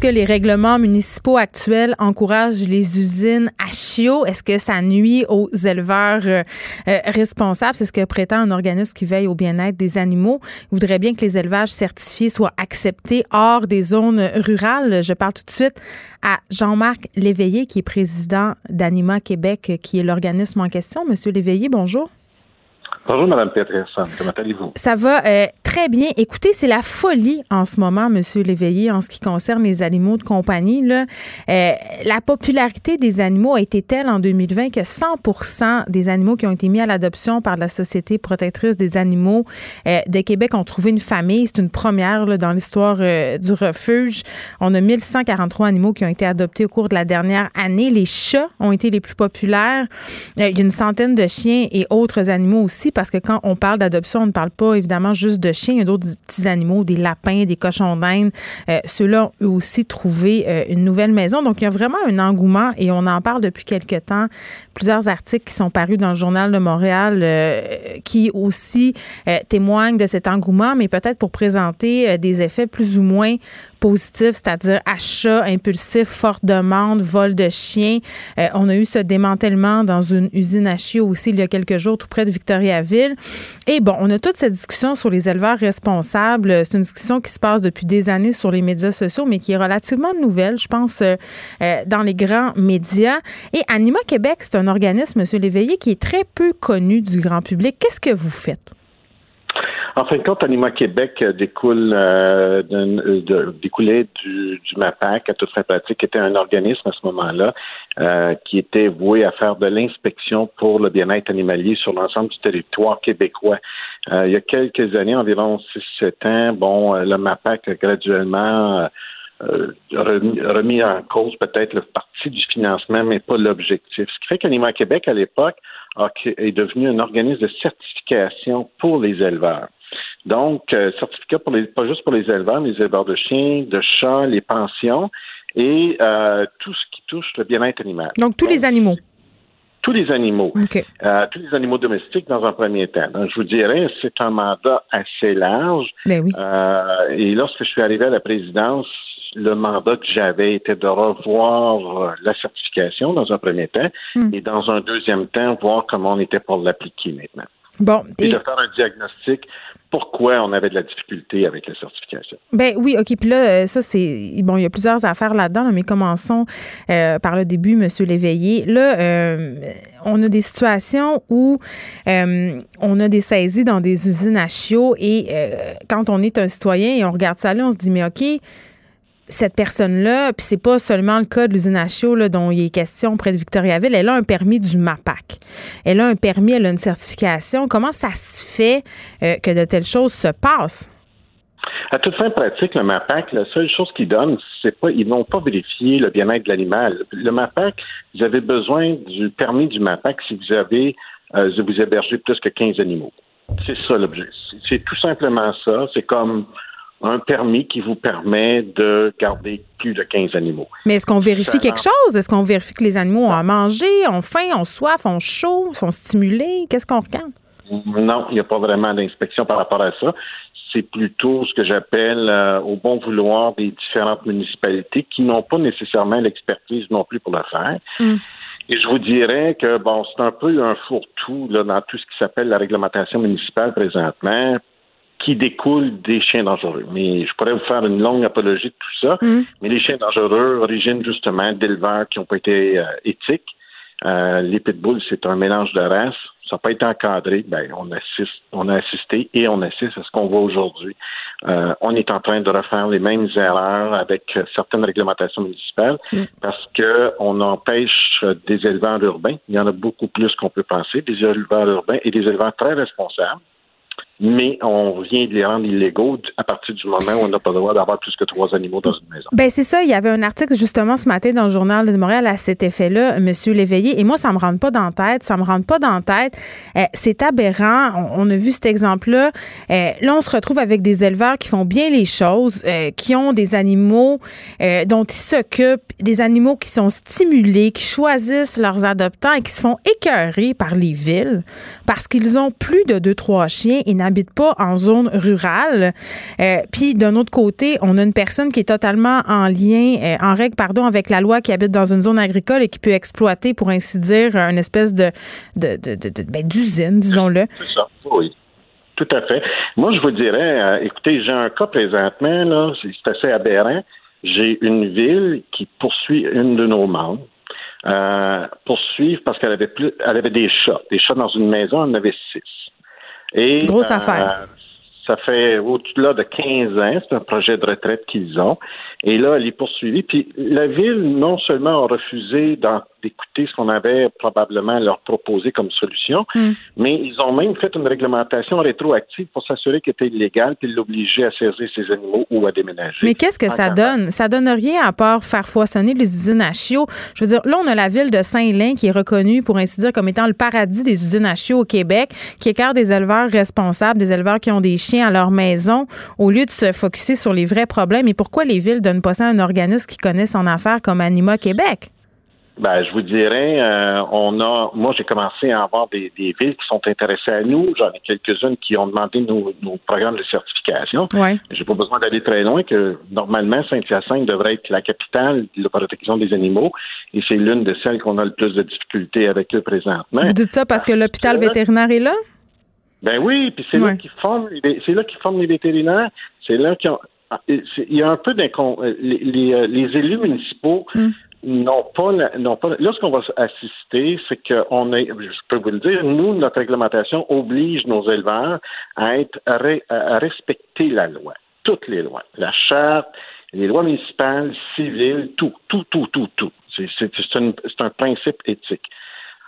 Est-ce que les règlements municipaux actuels encouragent les usines à chiots? Est-ce que ça nuit aux éleveurs euh, euh, responsables? C'est ce que prétend un organisme qui veille au bien-être des animaux. Il voudrait bien que les élevages certifiés soient acceptés hors des zones rurales. Je parle tout de suite à Jean-Marc Léveillé, qui est président d'Anima Québec, qui est l'organisme en question. Monsieur Léveillé, bonjour. Bonjour, Mme Peterson. Comment allez-vous? Ça va euh, très bien. Écoutez, c'est la folie en ce moment, Monsieur Léveillé, en ce qui concerne les animaux de compagnie. Là. Euh, la popularité des animaux a été telle en 2020 que 100 des animaux qui ont été mis à l'adoption par la Société protectrice des animaux euh, de Québec ont trouvé une famille. C'est une première là, dans l'histoire du refuge. On a 1143 animaux qui ont été adoptés au cours de la dernière année. Les chats ont été les plus populaires. il y a une centaine de chiens et autres animaux aussi parce que quand on parle d'adoption, on ne parle pas évidemment juste de chiens. Il y a d'autres petits animaux, des lapins, des cochons d'Inde. Euh, Ceux-là ont aussi trouvé euh, une nouvelle maison. Donc, il y a vraiment un engouement et on en parle depuis quelque temps. Plusieurs articles qui sont parus dans le Journal de Montréal euh, qui aussi témoignent de cet engouement, mais peut-être pour présenter des effets plus ou moins positif, c'est-à-dire achat impulsif, forte demande, vol de chiens. Euh, on a eu ce démantèlement dans une usine à chiots aussi il y a quelques jours, tout près de Victoriaville. Et bon, on a toute cette discussion sur les éleveurs responsables. C'est une discussion qui se passe depuis des années sur les médias sociaux, mais qui est relativement nouvelle, je pense, euh, euh, dans les grands médias. Et Anima Québec, c'est un organisme, M. Léveillé, qui est très peu connu du grand public. Qu'est-ce que vous faites? En fin de compte, Anima Québec découle euh, de, découlait du, du MAPAC, à toute fin pratique, qui était un organisme à ce moment-là euh, qui était voué à faire de l'inspection pour le bien-être animalier sur l'ensemble du territoire québécois. Euh, il y a quelques années, environ 6-7 ans, bon, le MAPAC a graduellement remis, en cause peut-être le parti du financement, mais pas l'objectif. Ce qui fait qu'Anima Québec, à l'époque, est devenu un organisme de certification pour les éleveurs. Donc, euh, certificat pour les, pas juste pour les éleveurs, mais les éleveurs de chiens, de chats, les pensions et euh, tout ce qui touche le bien-être animal. Donc, tous les animaux. Tous les animaux. Euh, tous les animaux domestiques dans un premier temps. Donc, je vous dirais, c'est un mandat assez large. Ben oui. et lorsque je suis arrivé à la présidence, le mandat que j'avais était de revoir la certification dans un premier temps hmm. et dans un deuxième temps, voir comment on était pour l'appliquer maintenant. Bon, et, de faire un diagnostic pourquoi on avait de la difficulté avec la certification. Ben oui, OK. Puis là, euh, ça, c'est. Bon, il y a plusieurs affaires là-dedans, mais commençons euh, par le début, M. Léveillé. Là, euh, on a des situations où on a des saisies dans des usines à chiots et quand on est un citoyen et on regarde ça là, on se dit, mais OK, cette personne-là, puis c'est pas seulement le cas de l'usine à dont il est question près de Victoriaville, elle a un permis du MAPAC. Elle a un permis, elle a une certification. Comment ça se fait euh, que de telles choses se passent? À toute fin pratique, le MAPAC, la seule chose qu'ils donnent, c'est pas, ils n'ont pas vérifié le bien-être de l'animal. Le MAPAC, vous avez besoin du permis du MAPAC si vous avez, euh, vous hébergez plus que 15 animaux. C'est ça l'objet. C'est tout simplement ça. C'est comme un permis qui vous permet de garder plus de 15 animaux. Mais est-ce qu'on vérifie quelque chose? Est-ce qu'on vérifie que les animaux ont à manger, ont faim, ont soif, ont chaud, sont stimulés? Qu'est-ce qu'on regarde? Non, il n'y a pas vraiment d'inspection par rapport à ça. C'est plutôt ce que j'appelle euh, au bon vouloir des différentes municipalités qui n'ont pas nécessairement l'expertise non plus pour le faire. Hmm. Et je vous dirais que bon, c'est un peu un fourre-tout dans tout ce qui s'appelle la réglementation municipale présentement qui découle des chiens dangereux. Mais je pourrais vous faire une longue apologie de tout ça. Mm. Mais les chiens dangereux originent justement d'éleveurs qui n'ont pas été euh, éthiques. Euh, les pitbulls, c'est un mélange de races. Ça n'a pas été encadré. Ben, on assiste, on a assisté et on assiste à ce qu'on voit aujourd'hui. Euh, on est en train de refaire les mêmes erreurs avec certaines réglementations municipales mm. parce que on empêche des éleveurs urbains. Il y en a beaucoup plus qu'on peut penser, des éleveurs urbains et des éleveurs très responsables mais on vient de les rendre illégaux à partir du moment où on n'a pas le droit d'avoir plus que trois animaux dans une maison. Ben c'est ça. Il y avait un article justement ce matin dans le journal de Montréal à cet effet-là, Monsieur Léveillé. Et moi, ça me rentre pas dans la tête. Ça me rentre pas dans la tête. Euh, c'est aberrant. On, a vu cet exemple-là. Euh, là, on se retrouve avec des éleveurs qui font bien les choses, euh, qui ont des animaux dont ils s'occupent, des animaux qui sont stimulés, qui choisissent leurs adoptants et qui se font écœurer par les villes parce qu'ils ont plus de deux trois chiens et n'habitent pas en zone rurale. Puis d'un autre côté, on a une personne qui est totalement en lien, en règle pardon, avec la loi qui habite dans une zone agricole et qui peut exploiter, pour ainsi dire, une espèce de, de, ben, d'usine, disons-le. Oui. Tout à fait. Moi, je vous dirais, euh, écoutez, j'ai un cas présentement, là, c'est assez aberrant. J'ai une ville qui poursuit une de nos membres. Euh, poursuivre parce qu'elle avait plus, elle avait des chats, des chats dans une maison, elle en avait six. Et, Grosse euh, affaire. Ça fait au-delà de 15 ans, c'est un projet de retraite qu'ils ont. Et là, elle est poursuivie. Puis la ville, non seulement a refusé d'écouter ce qu'on avait probablement leur proposé comme solution, hmm. mais ils ont même fait une réglementation rétroactive pour s'assurer qu'elle était illégale puis l'obliger à saisir ses animaux ou à déménager. Mais qu'est-ce que ça donne? Ça donne rien à part faire foisonner les usines à chiots. Je veux dire, là, on a la ville de Saint-Lin qui est reconnue, pour ainsi dire, comme étant le paradis des usines à chiots au Québec, qui écarte des éleveurs responsables, des éleveurs qui ont des chiens à leur maison, au lieu de se focuser sur les vrais problèmes. Et pourquoi les villes donne pas ça à un organisme qui connaît son affaire comme Anima Québec? Ben, je vous dirais, euh, on a, moi, j'ai commencé à avoir des, villes qui sont intéressées à nous. J'en ai quelques-unes qui ont demandé nos, programmes de certification. Ouais. J'ai pas besoin d'aller très loin que normalement, Saint-Hyacinthe devrait être la capitale de la protection des animaux et c'est l'une de celles qu'on a le plus de difficultés avec eux présentement. Vous dites ça parce que l'hôpital vétérinaire est là? Ben oui, puis c'est là qu'ils forment, c'est là qu'ils forment les vétérinaires. C'est là qu'ils ont, ah, il y a un peu d'incon... Euh, les, euh, les, élus municipaux mm. N'ont pas, n'ont pas. Là, ce qu'on va assister, c'est qu'on est, je peux vous le dire, nous, notre réglementation oblige nos éleveurs à être à respecter la loi, toutes les lois, la charte, les lois municipales, civiles, tout, tout, tout, tout, tout. C'est, un, principe éthique.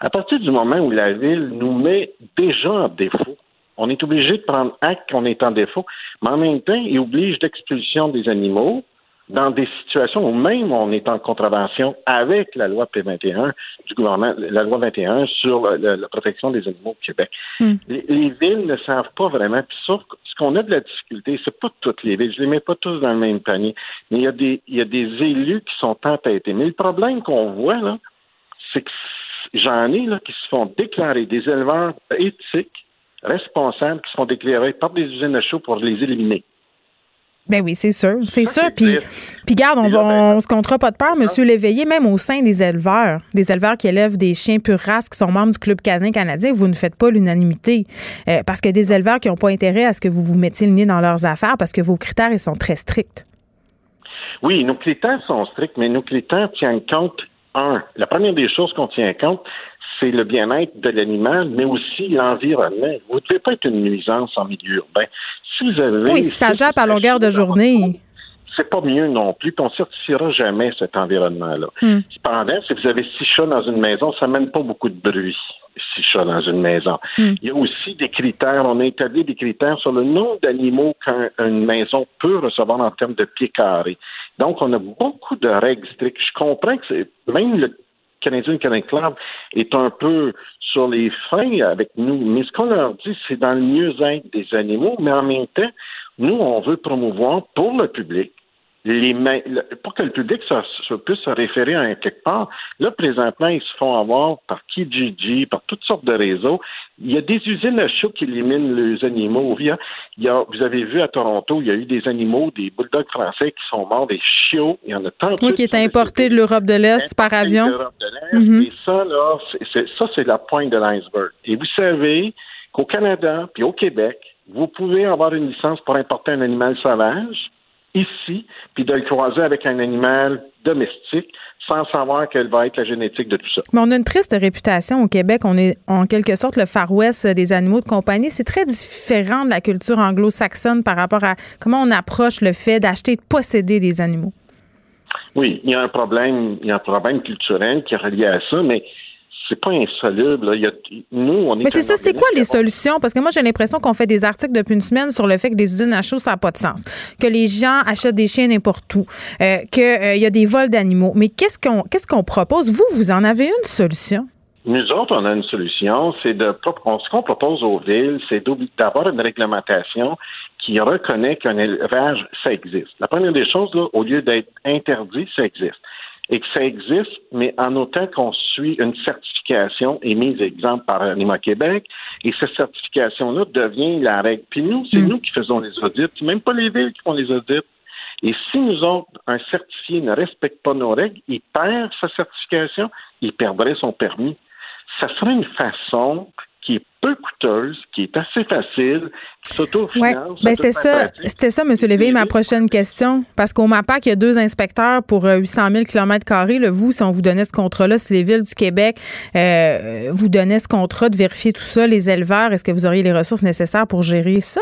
À partir du moment où la ville nous met déjà en défaut on est obligé de prendre acte qu'on est en défaut, mais en même temps, il oblige d'expulsion des animaux dans des situations où même on est en contravention avec la loi P21 du gouvernement, la loi 21 sur la, protection des animaux au Québec. Hmm. Les, villes ne savent pas vraiment. Puis sauf ce qu'on a de la difficulté, c'est pas toutes les villes. Je les mets pas tous dans le même panier. Mais il y a des, il y a des élus qui sont entêtés. Mais le problème qu'on voit là, c'est que j'en ai là qui se font déclarer des éleveurs éthiques responsables qui sont déclarés par des usines de chaud pour les éliminer. Ben oui, c'est sûr, c'est sûr. Puis, puis garde, on, va, on, se comptera pas de peur, Monsieur Léveillé, même au sein des éleveurs, des éleveurs qui élèvent des chiens pure race, qui sont membres du Club canin canadien, vous ne faites pas l'unanimité. Euh, parce que des éleveurs qui n'ont pas intérêt à ce que vous vous mettiez le nez dans leurs affaires, parce que vos critères, ils sont très stricts. Oui, nos critères sont stricts, mais nos critères tiennent compte, un, la première des choses qu'on tient compte, c'est le bien-être de l'animal, mais aussi l'environnement. Vous ne devez pas être une nuisance en milieu urbain. Si vous avez. Oui, ça jappe à longueur de journée. C'est pas mieux non plus, puis on ne certifiera jamais cet environnement-là. Hmm. Cependant, si vous avez six chats dans une maison, ça mène pas beaucoup de bruit, six chats dans une maison. Hmm. Il y a aussi des critères, on a établi des critères sur le nombre d'animaux qu'une maison peut recevoir en termes de pieds carrés. Donc, on a beaucoup de règles strictes. Je comprends que c'est même le Canadien Canadien Club est un peu sur les freins avec nous. Mais ce qu'on leur dit, c'est dans le mieux-être des animaux, mais en même temps, nous, on veut promouvoir pour le public les pour que le public se, puisse se référer à quelque part. Là, présentement, ils se font avoir par Kijiji, par toutes sortes de réseaux. Il y a des usines à chiots qui éliminent les animaux. Il y a, vous avez vu à Toronto, il y a eu des animaux, des bulldogs français qui sont morts, des chiots. Il y en a tant Oui, qui est importé de l'Europe de l'Est par avion. Mhm. Et ça, là, c'est, ça, c'est la pointe de l'iceberg. Et vous savez qu'au Canada puis au Québec, vous pouvez avoir une licence pour importer un animal sauvage ici, puis de le croiser avec un animal domestique sans savoir quelle va être la génétique de tout ça. Mais on a une triste réputation au Québec. On est en quelque sorte le Far West des animaux de compagnie. C'est très différent de la culture anglo-saxonne par rapport à comment on approche le fait d'acheter et de posséder des animaux. Oui, il y a un problème, il y a un problème culturel qui est relié à ça, mais c'est pas insoluble. Il y a, nous, on est. Mais c'est ça, c'est quoi les solutions? Parce que moi, j'ai l'impression qu'on fait des articles depuis une semaine sur le fait que les usines à chaud, ça n'a pas de sens. Que les gens achètent des chiens n'importe où. Euh, qu'il euh, y a des vols d'animaux. Mais qu'est-ce qu'on qu'est-ce qu'on propose? Vous, vous en avez une solution? Nous autres, on a une solution. C'est de ce qu'on propose aux villes, c'est d'avoir une réglementation qui reconnaît qu'un élevage, ça existe. La première des choses, là, au lieu d'être interdit, ça existe et que ça existe, mais en autant qu'on suit une certification émise, exemple, par Anima Québec, et cette certification-là devient la règle. Puis nous, c'est mm. nous qui faisons les audits, même pas les villes qui font les audits. Et si nous autres, un certifié ne respecte pas nos règles, il perd sa certification, il perdrait son permis. Ça serait une façon qui est peu coûteuse, qui est assez facile, qui s'autofinance. Ben c'était ça, c'était ça, M. Lévy, ma prochaine question. Parce qu'au MAPAC, il y a deux inspecteurs pour 800 000 km. Le vous, si on vous donnait ce contrat-là, si les villes du Québec euh, vous donnaient ce contrat de vérifier tout ça, les éleveurs, est-ce que vous auriez les ressources nécessaires pour gérer ça?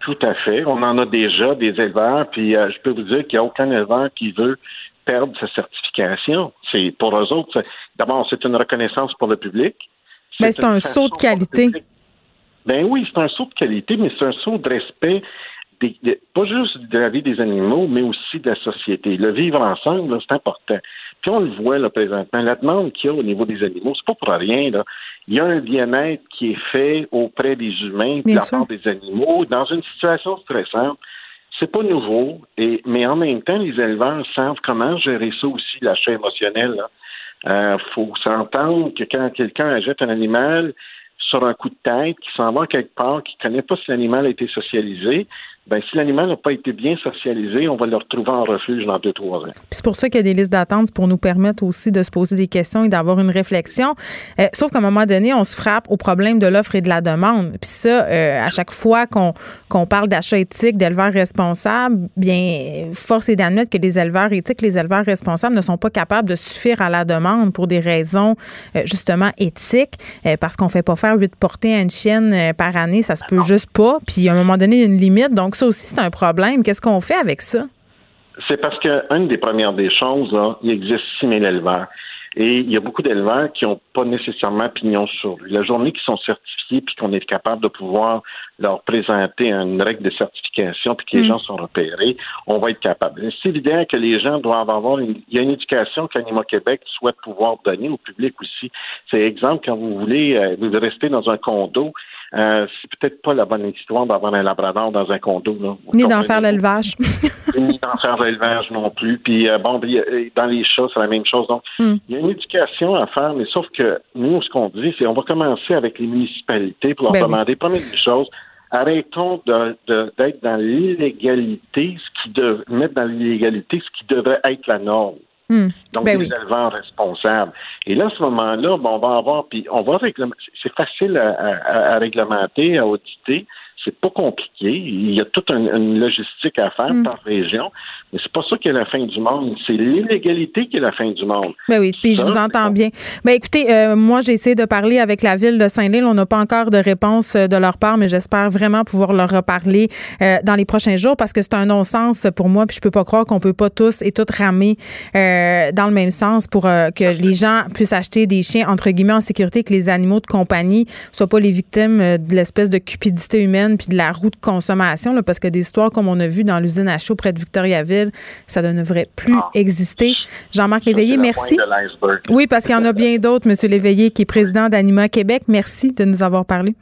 Tout à fait. On en a déjà des éleveurs, puis euh, je peux vous dire qu'il n'y a aucun éleveur qui veut perdre sa certification. C'est pour eux autres. D'abord, c'est une reconnaissance pour le public. Mais c'est un saut de qualité. Ben oui, c'est un saut de qualité, mais c'est un saut de respect, pas juste de la vie des animaux, mais aussi de la société. Le vivre ensemble, c'est important. Puis on le voit là présentement, la demande qu'il y a au niveau des animaux, c'est pas pour rien. Là. Il y a un bien-être qui est fait auprès des humains, de la part des animaux, dans une situation stressante. C'est pas nouveau, et, mais en même temps, les éleveurs savent comment gérer ça aussi, l'achat émotionnel. Là. Euh, faut s'entendre que quand quelqu'un achète un animal sur un coup de tête, qui s'en va quelque part, qui ne connaît pas si l'animal a été socialisé, ben, si l'animal n'a pas été bien socialisé, on va le retrouver en refuge dans deux, trois ans. C'est pour ça qu'il y a des listes d'attente pour nous permettre aussi de se poser des questions et d'avoir une réflexion. Euh, sauf qu'à un moment donné, on se frappe au problème de l'offre et de la demande. Puis ça, euh, à chaque fois qu'on parle d'achat éthique, d'éleveurs responsables, bien, force est d'admettre que les éleveurs éthiques, les éleveurs responsables ne sont pas capables de suffire à la demande pour des raisons euh, justement éthiques, parce qu'on fait pas faire huit portées à une chienne par année, ça se peut juste pas. Puis à un moment donné, il y a une limite. Donc ça aussi, c'est un problème. Qu'est-ce qu'on fait avec ça? C'est parce qu'une des premières des choses, il existe 6 000 éleveurs. Et il y a beaucoup d'éleveurs qui n'ont pas nécessairement pignon sur lui. La journée qu'ils sont certifiés puis qu'on est capable de pouvoir leur présenter une règle de certification puis que les mm. gens sont repérés, on va être capable. C'est évident que les gens doivent avoir une, il y a une éducation qu'Anima Québec souhaite pouvoir donner au public aussi. C'est exemple quand vous voulez euh, vous rester dans un condo euh, c'est peut-être pas la bonne histoire d'avoir un labrador dans un condo. Là. Ni d'en faire l'élevage. Ni d'en faire l'élevage non plus. Puis euh, bon, dans les chats, c'est la même chose. Donc, hmm. il y a une éducation à faire, mais sauf que nous, ce qu'on dit, c'est on va commencer avec les municipalités pour leur ben demander, première des choses, arrêtons d'être de, dans l'illégalité, ce qui de mettre dans l'illégalité ce qui devrait être la norme. Hmm. Donc, ben les éleveurs responsables. Et là, à ce moment-là, bon, on va avoir, puis on va réglementer, c'est facile à, à, réglementer, à auditer, c'est pas compliqué. Il y a toute une, logistique à faire hmm. par région. Mais c'est pas ça qui est la fin du monde. C'est l'illégalité qui est la fin du monde. Ben oui, puis je vous entends bien. Ben écoutez, euh, moi j'ai essayé de parler avec la ville de Saint-Lille. On n'a pas encore de réponse euh, de leur part, mais j'espère vraiment pouvoir leur reparler euh, dans les prochains jours parce que c'est un non-sens pour moi. Puis je peux pas croire qu'on peut pas tous et toutes ramer dans le même sens pour que les gens puissent acheter des chiens entre guillemets en sécurité, que les animaux de compagnie soient pas les victimes de l'espèce de cupidité humaine puis de la roue de consommation. Là, parce que des histoires comme on a vu dans l'usine à chaud près de Victoriaville ça ne devrait plus ah. exister. Jean-Marc Léveillé, merci. Oui, parce qu'il y en a bien d'autres, M. Léveillé, qui est président d'Anima Québec. Merci de nous avoir parlé.